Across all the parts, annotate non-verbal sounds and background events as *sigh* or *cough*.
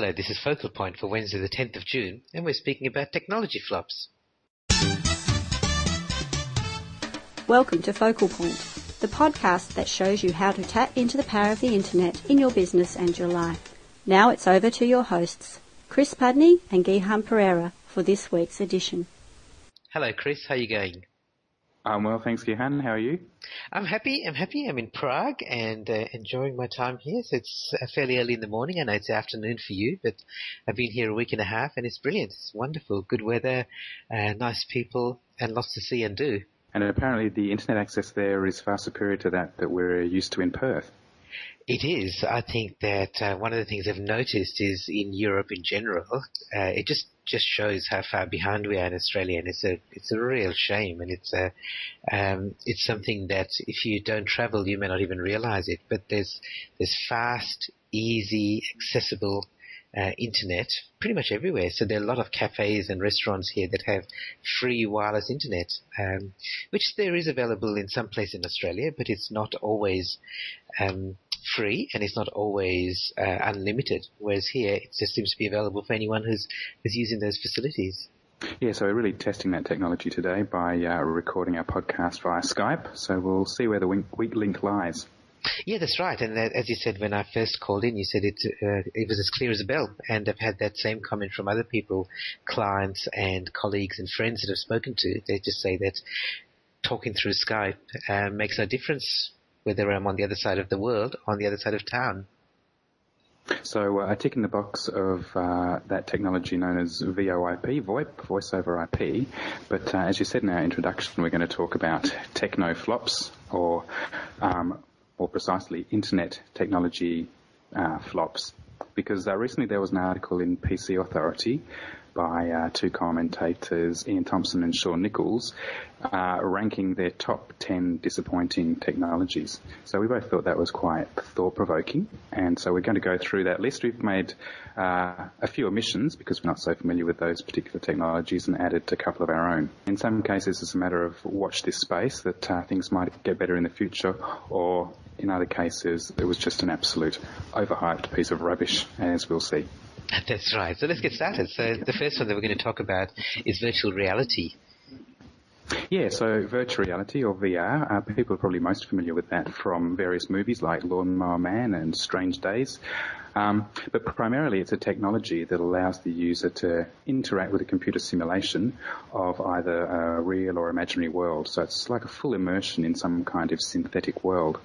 Hello, this is Focal Point for Wednesday, the 10th of June, and we're speaking about technology flops. Welcome to Focal Point, the podcast that shows you how to tap into the power of the internet in your business and your life. Now it's over to your hosts, Chris Pudney and Gihan Pereira, for this week's edition. Hello, Chris. How are you going? I'm well, thanks, Gihan. How are you? I'm happy. I'm happy. I'm in Prague and uh, enjoying my time here. So it's uh, fairly early in the morning. I know it's afternoon for you, but I've been here a week and a half, and it's brilliant. It's wonderful. Good weather, uh, nice people, and lots to see and do. And apparently, the internet access there is far superior to that that we're used to in Perth. It is. I think that uh, one of the things I've noticed is in Europe in general, uh, it just just shows how far behind we are in Australia, and it's a it's a real shame, and it's a um, it's something that if you don't travel, you may not even realize it. But there's there's fast, easy, accessible uh, internet pretty much everywhere. So there are a lot of cafes and restaurants here that have free wireless internet, um, which there is available in some places in Australia, but it's not always um, free and it's not always uh, unlimited. Whereas here, it just seems to be available for anyone who's who's using those facilities. Yeah, so we're really testing that technology today by uh, recording our podcast via Skype. So we'll see where the weak link lies. Yeah, that's right. And uh, as you said when I first called in, you said it uh, it was as clear as a bell. And I've had that same comment from other people, clients and colleagues and friends that I've spoken to. They just say that talking through Skype uh, makes no difference whether I'm on the other side of the world or on the other side of town. So uh, I tick in the box of uh, that technology known as VoIP, VoIP, Voice over IP. But uh, as you said in our introduction, we're going to talk about techno flops, or um, more precisely, internet technology uh, flops. Because uh, recently there was an article in PC Authority by uh, two commentators, Iain Thomson and Shaun Nichols, uh, ranking their top 10 disappointing technologies. So we both thought that was quite thought provoking, and so we're going to go through that list. We've made uh, a few omissions because we're not so familiar with those particular technologies and added a couple of our own. In some cases, it's a matter of watch this space that uh, things might get better in the future, or in other cases, it was just an absolute overhyped piece of rubbish, as we'll see. That's right. So let's get started. So the first one that we're going to talk about is virtual reality. Yeah, so virtual reality or VR, uh, people are probably most familiar with that from various movies like Lawnmower Man and Strange Days. Um, but primarily it's a technology that allows the user to interact with a computer simulation of either a real or imaginary world. So it's like a full immersion in some kind of synthetic world.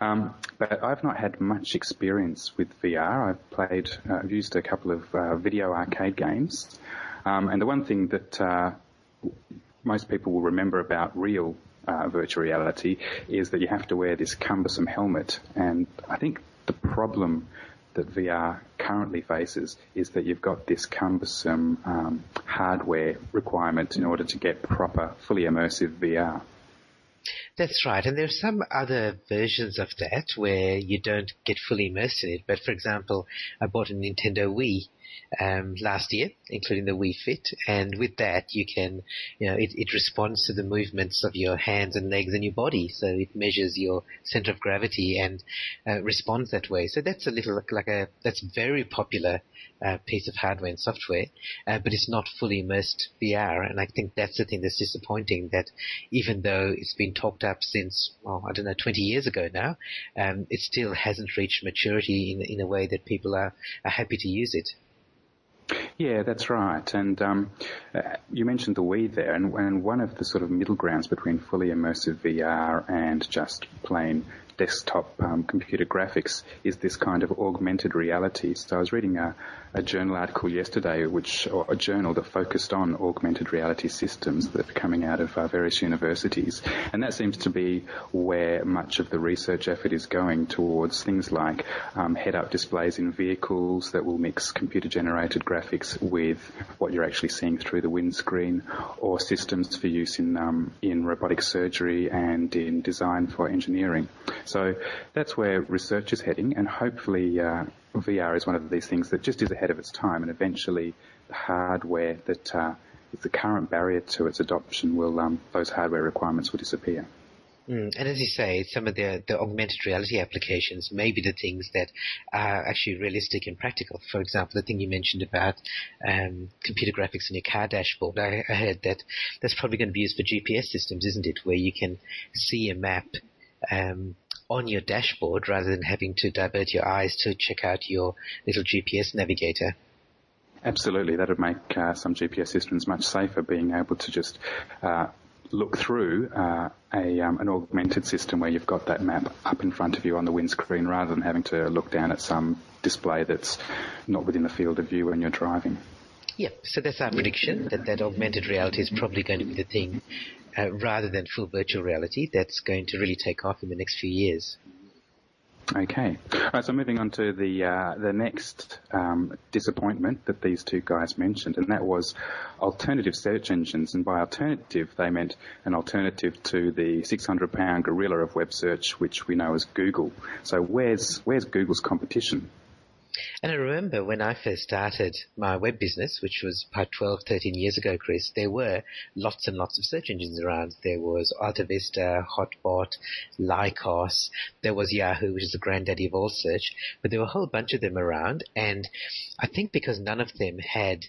Um, but I've not had much experience with VR. I've played, uh, I've used a couple of uh, video arcade games, um, and the one thing that uh, most people will remember about real uh, virtual reality is that you have to wear this cumbersome helmet, and I think the problem that VR currently faces is that you've got this cumbersome um, hardware requirement in order to get proper, fully immersive VR. That's right, and there are some other versions of that where you don't get fully immersed in it. But for example, I bought a Nintendo Wii um, last year, including the Wii Fit, and with that you can, you know, it, it responds to the movements of your hands and legs and your body, so it measures your center of gravity and uh, responds that way. So that's a little like, a that's very popular uh, piece of hardware and software, uh, but it's not fully immersed VR, and I think that's the thing that's disappointing. That even though it's been talked up since, well, I don't know, 20 years ago now, um, it still hasn't reached maturity in in a way that people are, are happy to use it. Yeah, that's right. And um, uh, you mentioned the Wii there, and, and, one of the sort of middle grounds between fully immersive VR and just plain desktop um, computer graphics is this kind of augmented reality. So I was reading a, a, journal article yesterday, which or a journal that focused on augmented reality systems that are coming out of uh, various universities, and that seems to be where much of the research effort is going towards things like um, head-up displays in vehicles that will mix computer-generated graphics with what you're actually seeing through the windscreen, or systems for use in um, in robotic surgery and in design for engineering. So that's where research is heading, and hopefully uh, VR is one of these things that just is ahead of its time, and eventually the hardware that uh, is the current barrier to its adoption will um, those hardware requirements will disappear. Mm, and as you say, some of the, the augmented reality applications may be the things that are actually realistic and practical. For example, the thing you mentioned about um, computer graphics in your car dashboard. I, I heard that that's probably going to be used for GPS systems, isn't it? Where you can see a map um, on your dashboard rather than having to divert your eyes to check out your little GPS navigator. Absolutely, that would make uh, some GPS systems much safer, being able to just uh, look through uh, a, um, an augmented system where you've got that map up in front of you on the windscreen rather than having to look down at some display that's not within the field of view when you're driving. Yep, so that's our prediction that that augmented reality is probably going to be the thing uh, rather than full virtual reality that's going to really take off in the next few years. Okay. All right, so moving on to the uh, the next um, disappointment that these two guys mentioned, and that was alternative search engines. And by alternative, they meant an alternative to the 600 pound gorilla of web search, which we know as Google. So where's where's Google's competition? And I remember when I first started my web business, which was about 12, 13 years ago, Chris, there were lots and lots of search engines around. There was AltaVista, Hotbot, Lycos, there was Yahoo, which is the granddaddy of all search, but there were a whole bunch of them around, and I think because none of them had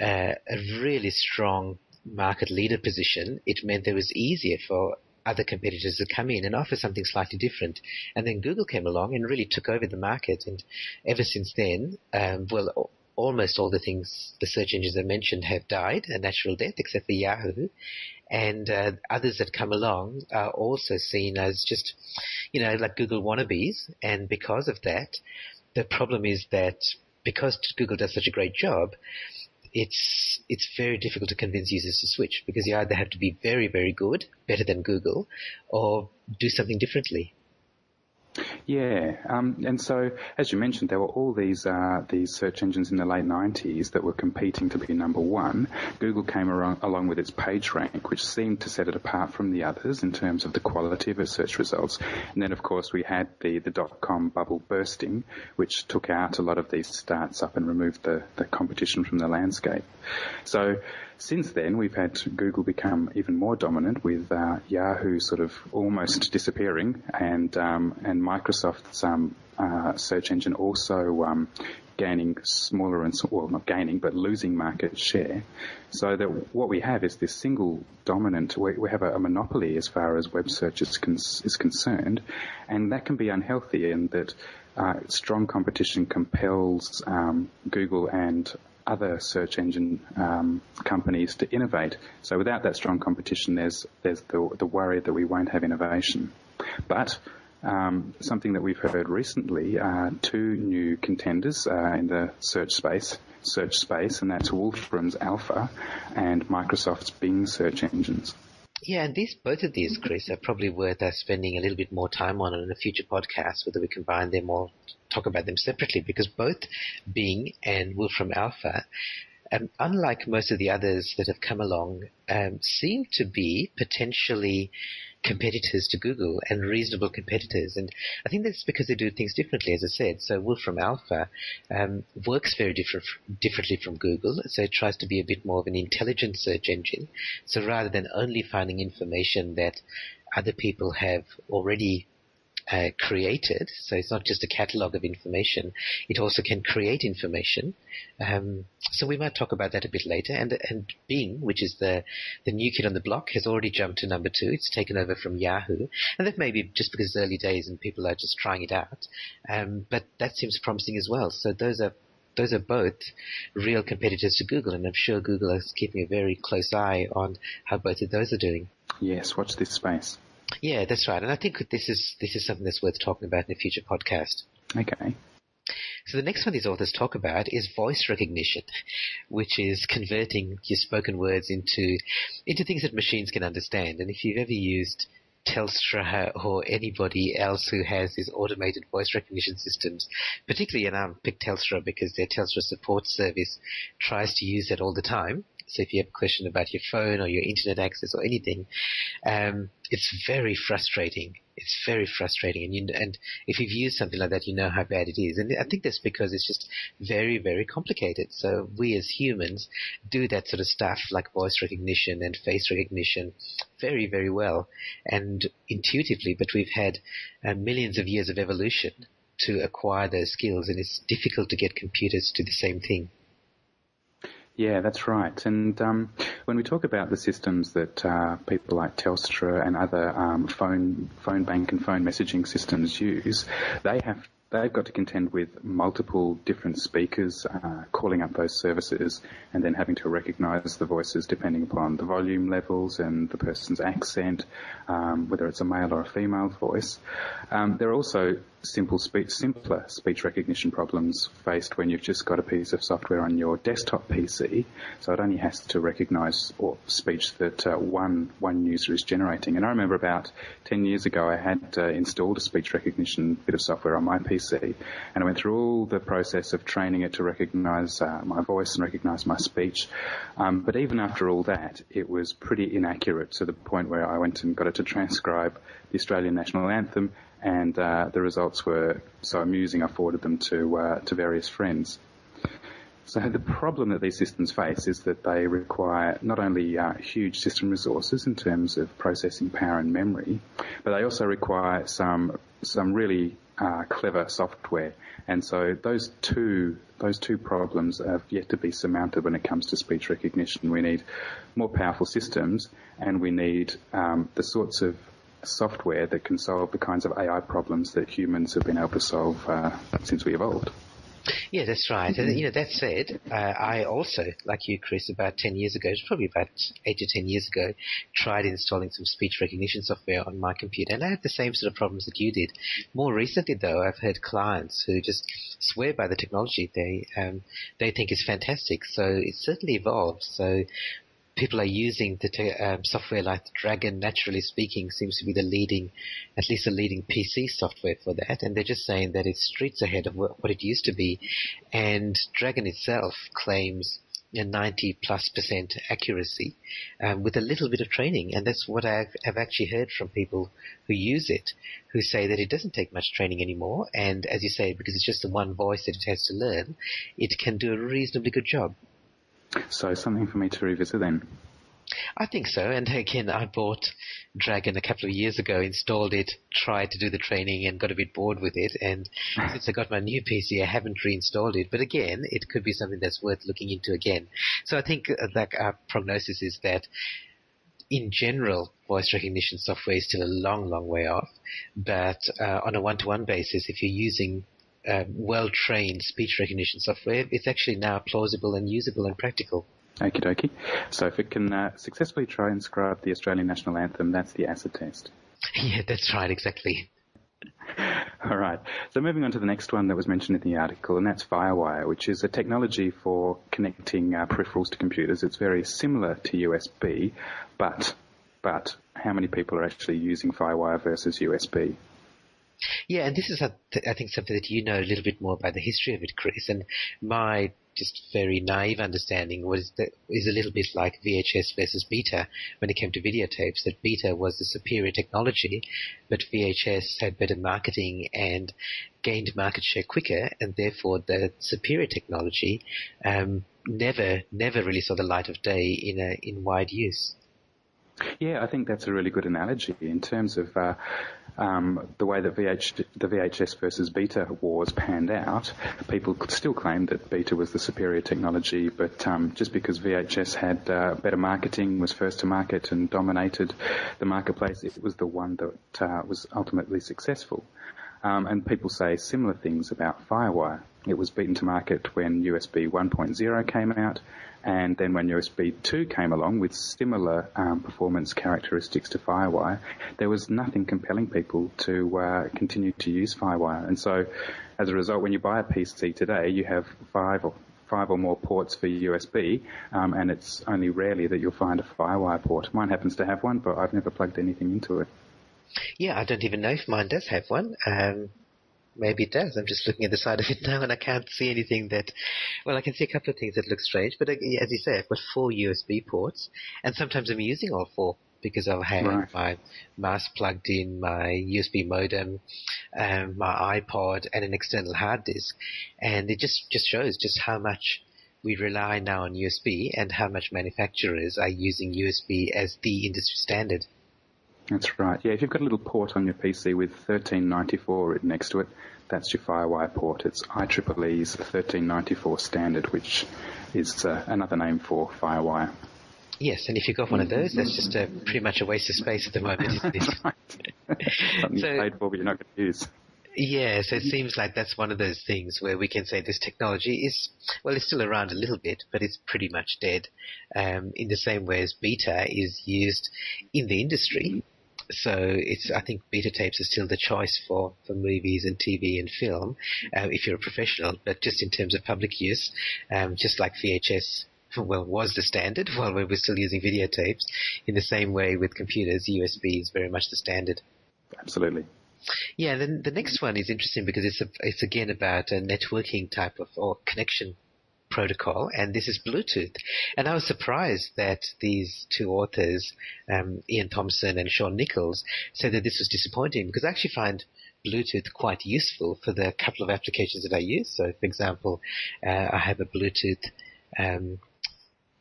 uh, a really strong market leader position, it meant that it was easier for other competitors to come in and offer something slightly different. And then Google came along and really took over the market. And ever since then, um, well, almost all the things the search engines I mentioned have died a natural death, except for Yahoo. And uh, others that come along are also seen as just, you know, like Google wannabes. And because of that, the problem is that because Google does such a great job, it's it's very difficult to convince users to switch because you either have to be very very good, better than Google, or do something differently. Yeah, um, and so as you mentioned, there were all these uh, these search engines in the late '90s that were competing to be number one. Google came along with its PageRank, which seemed to set it apart from the others in terms of the quality of its search results. And then, of course, we had the the dot com bubble bursting, which took out a lot of these starts up and removed the the competition from the landscape. So since then, we've had Google become even more dominant with uh, Yahoo sort of almost disappearing and um, and Microsoft's um, uh, search engine also um, gaining smaller and well not gaining but losing market share. So that what we have is this single dominant. We, we have a, a, monopoly as far as web search is, con- is concerned, and that can be unhealthy in that. Uh, strong competition compels um, Google and other search engine um, companies to innovate. So without that strong competition, there's there's the, the worry that we won't have innovation. But um, something that we've heard recently are two new contenders uh, in the search space, search space, and that's Wolfram's Alpha and Microsoft's Bing search engines. Yeah, and these both of these, Chris, are probably worth us spending a little bit more time on in a future podcast, whether we combine them or talk about them separately, because both Bing and Wolfram Alpha, um, unlike most of the others that have come along, um, seem to be potentially competitors to Google and reasonable competitors. And I think that's because they do things differently, as I said. So Wolfram Alpha um, works very different, differently from Google. So it tries to be a bit more of an intelligent search engine. So rather than only finding information that other people have already uh, created. So it's not just a catalog of information. It also can create information. Um, so we might talk about that a bit later. And and Bing, which is the the new kid on the block, has already jumped to number two. It's taken over from Yahoo, and that may be just because it's early days and people are just trying it out. Um, but that seems promising as well. So those are those are both real competitors to Google, and I'm sure Google is keeping a very close eye on how both of those are doing. Yes, watch this space. Yeah, that's right. And I think this is this is something that's worth talking about in a future podcast. Okay. So the next one these authors talk about is voice recognition, which is converting your spoken words into into things that machines can understand. And if you've ever used Telstra or anybody else who has these automated voice recognition systems, particularly, and I pick Telstra because their Telstra support service tries to use that all the time. So if you have a question about your phone or your internet access or anything, um, it's very frustrating. It's very frustrating, and you, and if you've used something like that, you know how bad it is. And I think that's because it's just very, very complicated. So we as humans do that sort of stuff like voice recognition and face recognition very, very well and intuitively, but we've had uh, millions of years of evolution to acquire those skills, and it's difficult to get computers to do the same thing. Yeah, that's right. And um, when we talk about the systems that uh, people like Telstra and other um, phone phone bank and phone messaging systems use, they have they've got to contend with multiple different speakers uh, calling up those services and then having to recognise the voices depending upon the volume levels and the person's accent, um, whether it's a male or a female voice. Um, there are also simple speech, simpler speech recognition problems faced when you've just got a piece of software on your desktop PC. So it only has to recognise speech that uh, one one user is generating. And I remember about ten years ago, I had uh, installed a speech recognition bit of software on my PC, and I went through all the process of training it to recognise uh, my voice and recognise my speech. Um, but even after all that, it was pretty inaccurate to the point where I went and got it to transcribe the Australian national anthem and uh, the results were so amusing. I forwarded them to uh, to various friends. So the problem that these systems face is that they require not only uh, huge system resources in terms of processing power and memory, but they also require some some really uh, clever software. And so those two those two problems have yet to be surmounted when it comes to speech recognition. We need more powerful systems, and we need um, the sorts of software that can solve the kinds of AI problems that humans have been able to solve uh, since we evolved. Yeah, that's right. And you know, that said, uh, I also, like you, Chris, about ten years ago, probably about eight to ten years ago, tried installing some speech recognition software on my computer, and I had the same sort of problems that you did. More recently, though, I've heard clients who just swear by the technology. They um, they think it's fantastic. So it's certainly evolved. So people are using the um, software like Dragon, NaturallySpeaking, seems to be the leading, at least the leading PC software for that. And they're just saying that it's streets ahead of what, it used to be. And Dragon itself claims a 90 plus percent accuracy um, with a little bit of training. And that's what I've, actually heard from people who use it, who say that it doesn't take much training anymore. And as you say, because it's just the one voice that it has to learn, it can do a reasonably good job. So something for me to revisit then. I think so. And again, I bought Dragon a couple of years ago, installed it, tried to do the training, and got a bit bored with it. And *laughs* since I got my new PC, I haven't reinstalled it. But again, it could be something that's worth looking into again. So I think uh, that our prognosis is that in general, voice recognition software is still a long, long way off. But uh, on a one-to-one basis, if you're using uh, well-trained speech recognition software, it's actually now plausible and usable and practical. Okie dokie. So if it can uh, successfully transcribe the Australian national anthem, that's the acid test. *laughs* Yeah, that's right, exactly. *laughs* All right. So moving on to the next one that was mentioned in the article, and that's FireWire, which is a technology for connecting uh, peripherals to computers. It's very similar to USB, but but how many people are actually using FireWire versus USB? Yeah, and this is, I think, something that you know a little bit more about the history of it, Chris. And my just very naive understanding was that is a little bit like VHS versus Beta when it came to videotapes. That Beta was the superior technology, but VHS had better marketing and gained market share quicker, and therefore the superior technology um, never never really saw the light of day in a, in wide use. Yeah, I think that's a really good analogy in terms of uh, um, the way that VH, the VHS versus Beta wars panned out. People still claim that Beta was the superior technology, but um, just because VHS had uh, better marketing, was first to market, and dominated the marketplace, it was the one that uh, was ultimately successful. Um, and people say similar things about FireWire. It was beaten to market when USB 1.0 came out, and then when USB 2 came along with similar um, performance characteristics to FireWire, there was nothing compelling people to uh, continue to use FireWire. And so, as a result, when you buy a PC today, you have five or five or more ports for USB, um, and it's only rarely that you'll find a FireWire port. Mine happens to have one, but I've never plugged anything into it. Yeah, I don't even know if mine does have one. Um, maybe it does. I'm just looking at the side of it now and I can't see anything that, well, I can see a couple of things that look strange, but uh, as you say, I've got four USB ports and sometimes I'm using all four because I'll have right. my mouse plugged in, my USB modem, um, my iPod and an external hard disk. And it just, just shows just how much we rely now on USB and how much manufacturers are using USB as the industry standard. That's right. Yeah, if you've got a little port on your PC with 1394 written next to it, that's your FireWire port. It's IEEE's 1394 standard, which is uh, another name for FireWire. Yes, and if you've got one of those, that's just a, pretty much a waste of space at the moment, isn't it? *laughs* Something so, you paid for but you're not going to use. Yeah, so it seems like that's one of those things where we can say this technology is, well, it's still around a little bit, but it's pretty much dead. Um, in the same way as beta is used in the industry. So it's, I think beta tapes are still the choice for, for movies and TV and film, uh, if you're a professional, but just in terms of public use, um, just like VHS *laughs* well, was the standard *laughs* while we were still using videotapes. In the same way with computers, USB is very much the standard. Absolutely. Yeah, then the next one is interesting because it's a, it's again about a networking type of or connection protocol, and this is Bluetooth. And I was surprised that these two authors, um, Iain Thomson and Shaun Nichols, said that this was disappointing because I actually find Bluetooth quite useful for the couple of applications that I use. So, for example, uh, I have a Bluetooth um,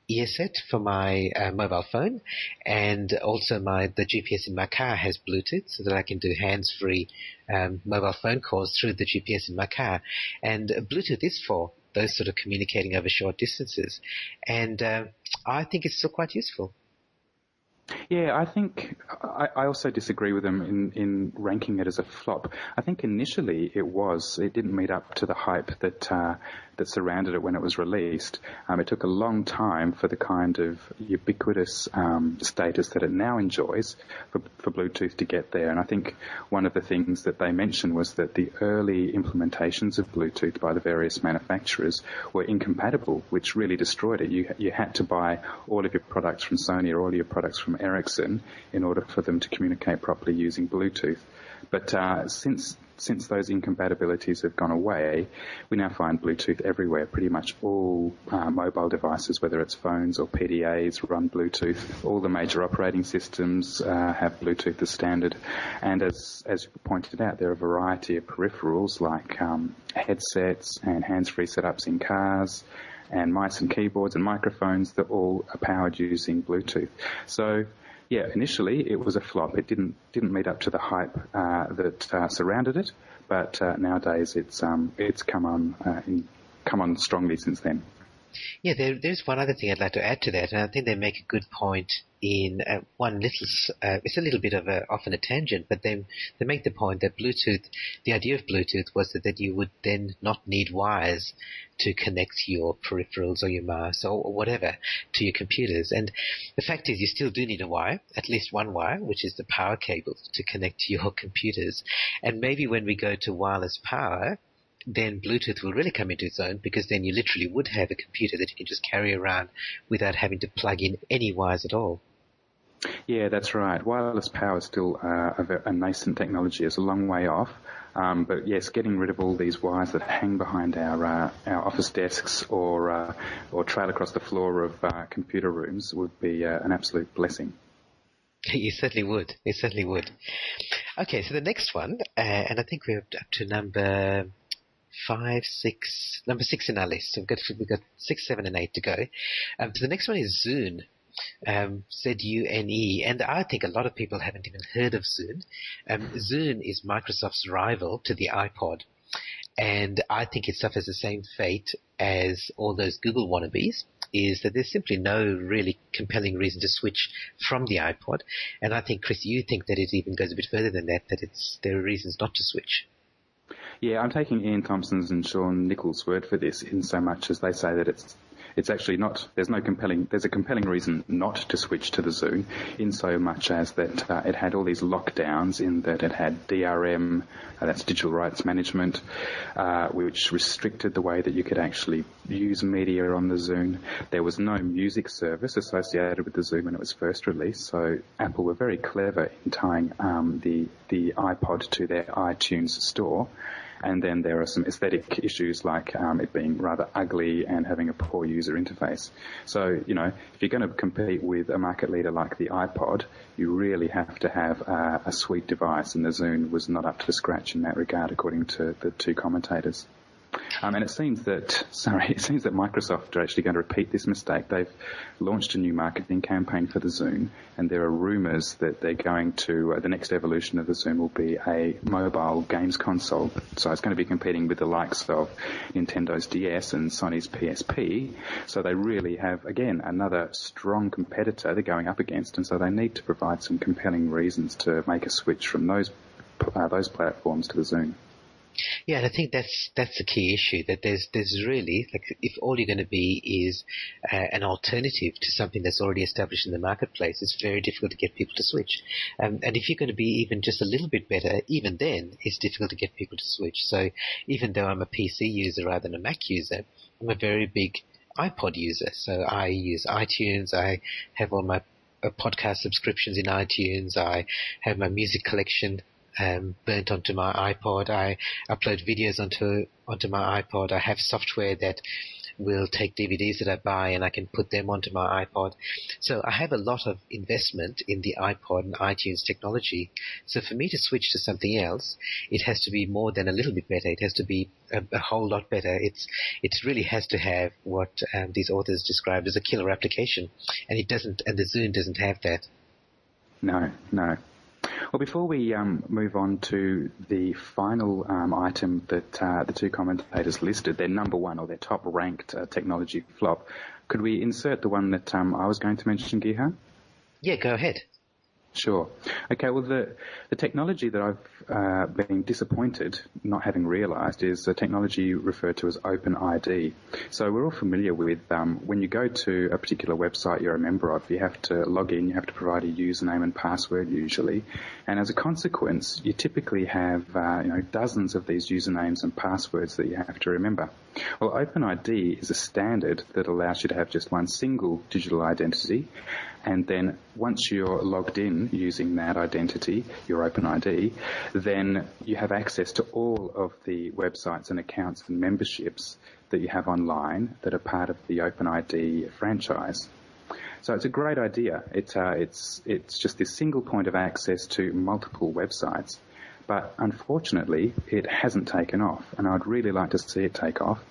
earset for my uh, mobile phone, and also my the GPS in my car has Bluetooth, so that I can do hands-free um, mobile phone calls through the GPS in my car. And Bluetooth is for those sort of communicating over short distances, and uh, I think it's still quite useful. Yeah, I think I, I, also disagree with them in, in ranking it as a flop. I think initially it was. It didn't meet up to the hype that uh, that surrounded it when it was released. Um, it took a long time for the kind of ubiquitous um, status that it now enjoys for, for Bluetooth to get there. And I think one of the things that they mentioned was that the early implementations of Bluetooth by the various manufacturers were incompatible, which really destroyed it. You, you had to buy all of your products from Sony or all your products from Ericsson in order for them to communicate properly using Bluetooth. But uh, since since those incompatibilities have gone away, we now find Bluetooth everywhere. Pretty much all uh, mobile devices, whether it's phones or PDAs, run Bluetooth. All the major operating systems uh, have Bluetooth as standard. And as as pointed out, there are a variety of peripherals like um, headsets and hands-free setups in cars and mice and keyboards and microphones that all are powered using Bluetooth. So yeah, initially it was a flop. It didn't didn't meet up to the hype uh, that uh, surrounded it, but uh, nowadays it's um, it's come on uh, in, come on strongly since then. Yeah, there, there's one other thing I'd like to add to that, and I think they make a good point in uh, one little. Uh, it's a little bit of a often a tangent, but they they make the point that Bluetooth, the idea of Bluetooth was that, that you would then not need wires to connect your peripherals or your mouse or whatever to your computers. And the fact is, you still do need a wire, at least one wire, which is the power cable to connect to your *laughs* computers. And maybe when we go to wireless power, then Bluetooth will really come into its own because then you literally would have a computer that you can just carry around without having to plug in any wires at all. Yeah, that's right. Wireless power is still uh, a, a, nascent technology. It's a long way off. Um, but yes, getting rid of all these wires that hang behind our uh, our office desks or uh, or trail across the floor of uh, computer rooms would be uh, an absolute blessing. *laughs* You certainly would. You certainly would. Okay, so the next one, uh, and I think we're up to number five, six, number six in our list. So we've got we've got six, seven, and eight to go. Um, so the next one is Zune. Um, Z-U-N-E, and I think a lot of people haven't even heard of Zune. Um, Zune is Microsoft's rival to the iPod, and I think it suffers the same fate as all those Google wannabes. Is that there's simply no really compelling reason to switch from the iPod, and I think Chris, you think that it even goes a bit further than that. That it's there are reasons not to switch. Yeah, I'm taking Iain Thomson's and Shaun Nichols' word for this in so much as they say that it's it's actually not, there's no compelling, there's a compelling reason not to switch to the Zune in so much as that uh, it had all these lockdowns in that it had DRM, uh, that's digital rights management, uh, which restricted the way that you could actually use media on the Zune. There was no music service associated with the Zune when it was first released, so Apple were very clever in tying um, the, the iPod to their iTunes store and then there are some aesthetic issues like um, it being rather ugly and having a poor user interface. So, you know, if you're going to compete with a market leader like the iPod, you really have to have uh, a sweet device, and the Zune was not up to the scratch in that regard, according to the two commentators. Um, and it seems that, *laughs* sorry, it seems that Microsoft are actually going to repeat this mistake. They've launched a new marketing campaign for the Zune, and there are rumours that they're going to, uh, the next evolution of the Zune will be a mobile games console. So it's going to be competing with the likes of Nintendo's DS and Sony's PSP. So they really have, again, another strong competitor they're going up against, and so they need to provide some compelling reasons to make a switch from those uh, those platforms to the Zune. Yeah, and I think that's that's the key issue. That there's there's really like if all you're going to be is uh, an alternative to something that's already established in the marketplace, it's very difficult to get people to switch. Um, and if you're going to be even just a little bit better, even then it's difficult to get people to switch. So even though I'm a PC user rather than a Mac user, I'm a very big iPod user. So I use iTunes. I have all my uh, podcast subscriptions in iTunes. I have my music collection um, burnt onto my iPod. I upload videos onto onto my iPod. I have software that will take DVDs that I buy and I can put them onto my iPod. So I have a lot of investment in the iPod and iTunes technology. So for me to switch to something else, it has to be more than a little bit better. It has to be a, a whole lot better. It's it really has to have what um, these authors described as a killer application, and it doesn't. And the Zune doesn't have that. No, no. Well, before we um, move on to the final um, item that uh, the two commentators listed, their number one or their top ranked uh, technology flop, could we insert the one that um, I was going to mention, Gihan? Yeah, go ahead. Sure. Okay. Well, the the technology that I've uh, been disappointed not having realised is the technology referred to as OpenID. So we're all familiar with um, when you go to a particular website you're a member of, you have to log in, you have to provide a username and password usually, and as a consequence, you typically have uh, you know dozens of these usernames and passwords that you have to remember. Well, OpenID is a standard that allows you to have just one single digital identity, and then once you're logged in using that identity, your OpenID, then you have access to all of the websites and accounts and memberships that you have online that are part of the OpenID franchise. So it's a great idea. It's, uh, it's, it's just this single point of access to multiple websites. But unfortunately, it hasn't taken off, and I'd really like to see it take off.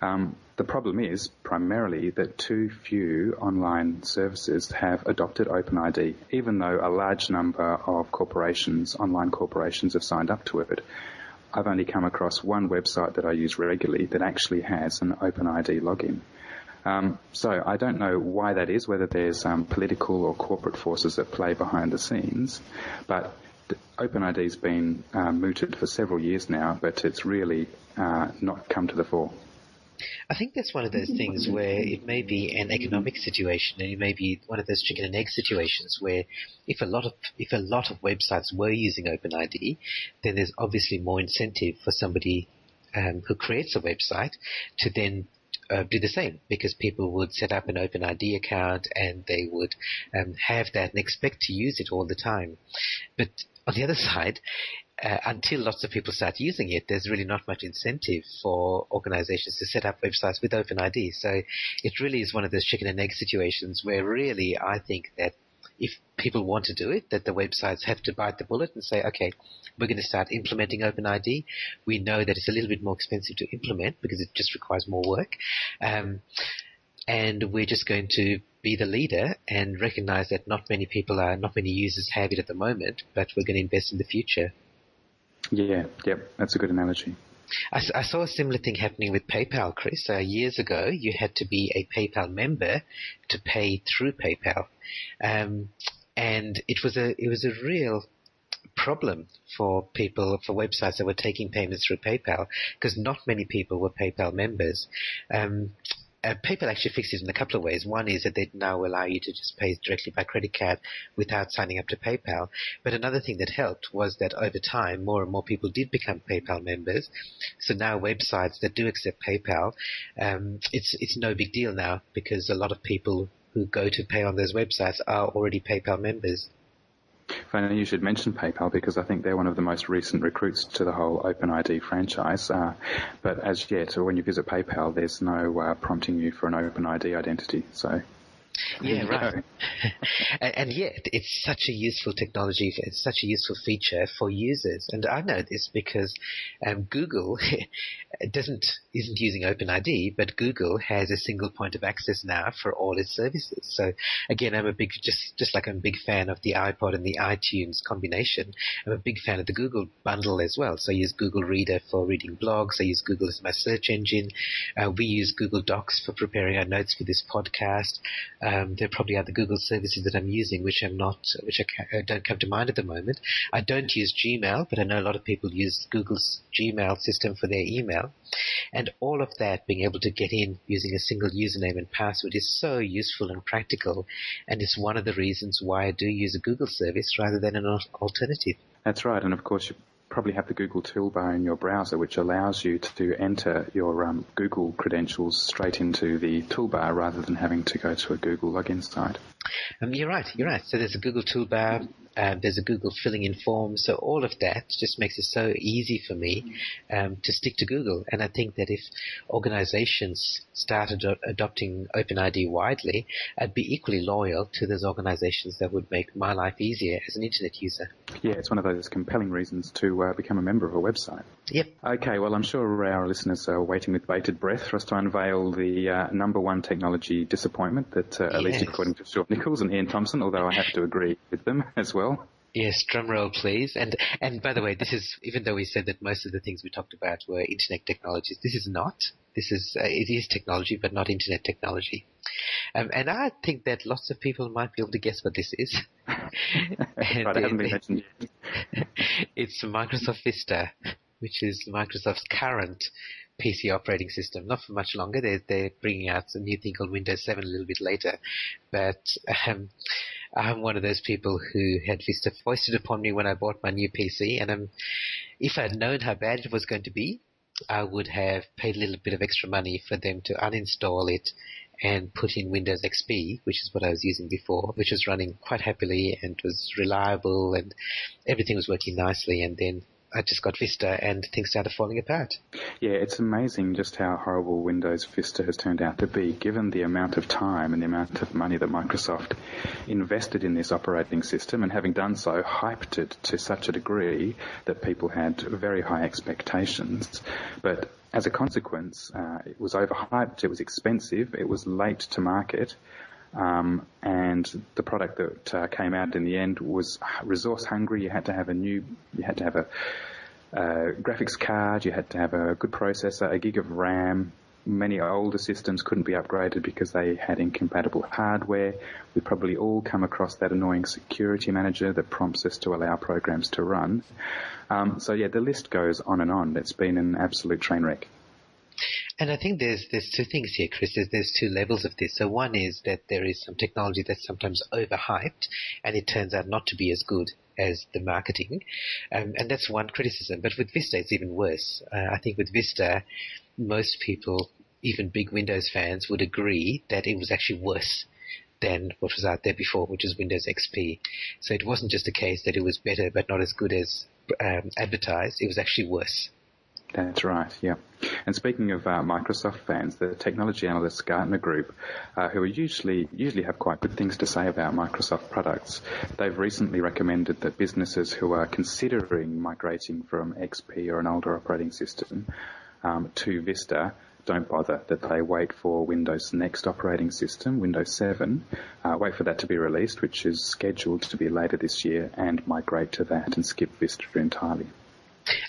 Um, the problem is primarily that too few online services have adopted OpenID, even though a large number of corporations, online corporations, have signed up to it. I've only come across one website that I use regularly that actually has an OpenID login. Um, so I don't know why that is, whether there's um, political or corporate forces at play behind the scenes, but OpenID's been uh, mooted for several years now, but it's really uh, not come to the fore. I think that's one of those things where it may be an economic situation, and it may be one of those chicken and egg situations where, if a lot of if a lot of websites were using OpenID, then there's obviously more incentive for somebody um, who creates a website to then uh, do the same because people would set up an OpenID account and they would um, have that and expect to use it all the time. But on the other *laughs* side, uh, until lots of people start using it, there's really not much incentive for organizations to set up websites with OpenID. So it really is one of those chicken and egg situations where really I think that if people want to do it, that the websites have to bite the bullet and say, okay, we're going to start implementing OpenID. We know that it's a little bit more expensive to implement because it just requires more work. Um, and we're just going to be the leader and recognize that not many people are, not many users have it at the moment, but we're going to invest in the future. Yeah, yep, that's a good analogy. I, I, saw a similar thing happening with PayPal, Chris. Uh, years ago, you had to be a PayPal member to pay through PayPal, um, and it was a it was a real problem for people for websites that were taking payments through PayPal because not many people were PayPal members. Um, uh, PayPal actually fixed it in a couple of ways. One is that they now allow you to just pay directly by credit card without signing up to PayPal. But another thing that helped was that over time, more and more people did become PayPal members. So now websites that do accept PayPal, um, it's it's no big deal now because a lot of people who go to pay on those websites are already PayPal members. Funny you should mention PayPal because I think they're one of the most recent recruits to the whole OpenID franchise. Uh, but as yet, when you visit PayPal, there's no uh, prompting you for an OpenID identity. So Yeah, right. *laughs* and, and, yet, it's such a useful technology. It's such a useful feature for users. And I know this because um, Google *laughs* doesn't isn't using OpenID, but Google has a single point of access now for all its services. So again, I'm a big just just like I'm a big fan of the iPod and the iTunes combination. I'm a big fan of the Google bundle as well. So I use Google Reader for reading blogs. I use Google as my search engine. Uh, we use Google Docs for preparing our notes for this podcast. Um, there probably are the Google services that I'm using, which I'm not, which I uh, don't come to mind at the moment. I don't use Gmail, but I know a lot of people use Google's Gmail system for their email. And all of that, being able to get in using a single username and password is so useful and practical. And it's one of the reasons why I do use a Google service rather than an alternative. That's right. And of course, probably have the Google toolbar in your browser, which allows you to enter your um, Google credentials straight into the toolbar rather than having to go to a Google login site. Um, you're right. You're right. So there's a Google toolbar. Um, there's a Google filling in form. So all of that just makes it so easy for me um, to stick to Google. And I think that if organizations started adopting OpenID widely, I'd be equally loyal to those organizations that would make my life easier as an internet user. Yeah, it's one of those compelling reasons to uh, become a member of a website. Yep. Okay, well, I'm sure our listeners are waiting with bated breath for us to unveil the uh, number one technology disappointment that, uh, yes. at least according to Stuart Nichols and Iain Thomson, although I have to agree with them *laughs* as well. Yes, drum roll, please. And and by the way, this is even though we said that most of the things we talked about were internet technologies, this is not. This is uh, it is technology, but not internet technology. Um, and I think that lots of people might be able to guess what this is. *laughs* *laughs* right, it hasn't been mentioned yet. it's Microsoft Vista, which is Microsoft's current PC operating system. Not for much longer. They're, they're bringing out a new thing called Windows 7 a little bit later. But um, I'm one of those people who had Vista foisted upon me when I bought my new PC, and um, if I'd known how bad it was going to be, I would have paid a little bit of extra money for them to uninstall it and put in Windows XP, which is what I was using before, which was running quite happily and was reliable and everything was working nicely. And then I just got Vista and things started falling apart. Yeah, it's amazing just how horrible Windows Vista has turned out to be, given the amount of time and the amount of money that Microsoft invested in this operating system, and having done so, hyped it to such a degree that people had very high expectations. But as a consequence, uh, it was overhyped, it was expensive, it was late to market, um, and the product that uh, came out in the end was resource hungry. You had to have a new, you had to have a uh, graphics card, you had to have a good processor, a gig of RAM. Many older systems couldn't be upgraded because they had incompatible hardware. We probably all come across that annoying security manager that prompts us to allow programs to run. Um, so yeah, the list goes on and on. It's been an absolute train wreck. And I think there's there's two things here, Chris. There's, there's two levels of this. So one is that there is some technology that's sometimes overhyped, and it turns out not to be as good as the marketing, um, and that's one criticism. But with Vista, it's even worse. Uh, I think with Vista, most people, even big Windows fans, would agree that it was actually worse than what was out there before, which was Windows XP. So it wasn't just a case that it was better but not as good as um, advertised. It was actually worse. That's right, yeah. And speaking of uh, Microsoft fans, the technology analyst Gartner Group, uh, who usually usually have quite good things to say about Microsoft products, they've recently recommended that businesses who are considering migrating from XP or an older operating system um, to Vista don't bother, that they wait for Windows' next operating system, Windows 7, uh, wait for that to be released, which is scheduled to be later this year, and migrate to that and skip Vista entirely.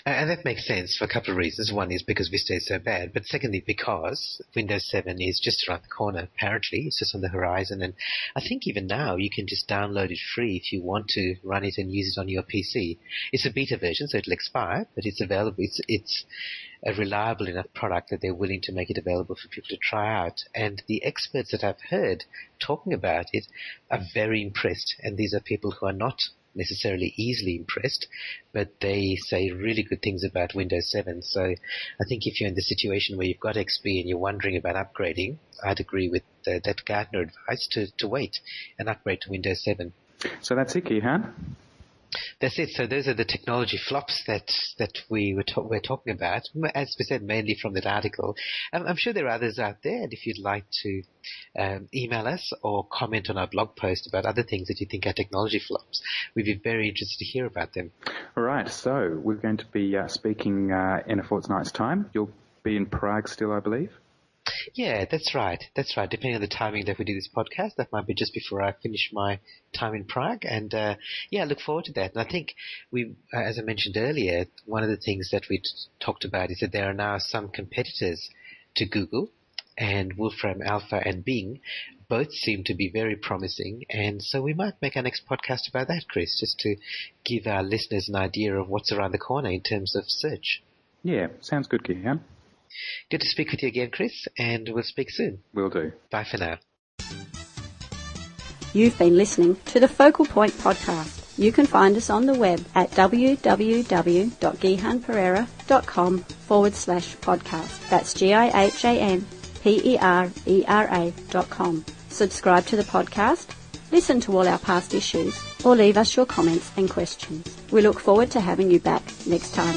And that makes sense for a couple of reasons. One is because Vista is so bad, but secondly because Windows 7 is just around the corner, apparently. It's just on the horizon. And I think even now you can just download it free if you want to run it and use it on your PC. It's a beta version, so it'll expire, but it's available. It's, it's a reliable enough product that they're willing to make it available for people to try out. And the experts that I've heard talking about it are very impressed. And these are people who are not necessarily easily impressed, but they say really good things about Windows 7. So I think if you're in the situation where you've got XP and you're wondering about upgrading, I'd agree with uh, that Gartner advice to, to wait and upgrade to Windows 7. So that's it, Gihan. That's it. So those are the technology flops that that we were, we're talking about, as we said, mainly from that article. Um, I'm sure there are others out there, and if you'd like to um, email us or comment on our blog post about other things that you think are technology flops, we'd be very interested to hear about them. All right. So we're going to be uh, speaking uh, in a fortnight's time. You'll be in Prague still, I believe. Yeah, that's right. That's right. Depending on the timing that we do this podcast, that might be just before I finish my time in Prague. And uh, yeah, I look forward to that. And I think we, uh, as I mentioned earlier, one of the things that we t- talked about is that there are now some competitors to Google, and Wolfram Alpha and Bing both seem to be very promising. And so we might make our next podcast about that, Chris, just to give our listeners an idea of what's around the corner in terms of search. Yeah, sounds good, Gihan. Good to speak with you again, Chris, and we'll speak soon. We will do. Bye for now. You've been listening to the Focal Point podcast. You can find us on the web at www.gihanperera.com forward slash podcast. That's G-I-H-A-N P-E-R-E-R-A dot com. Subscribe to the podcast, listen to all our past issues, or leave us your comments and questions. We look forward to having you back next time.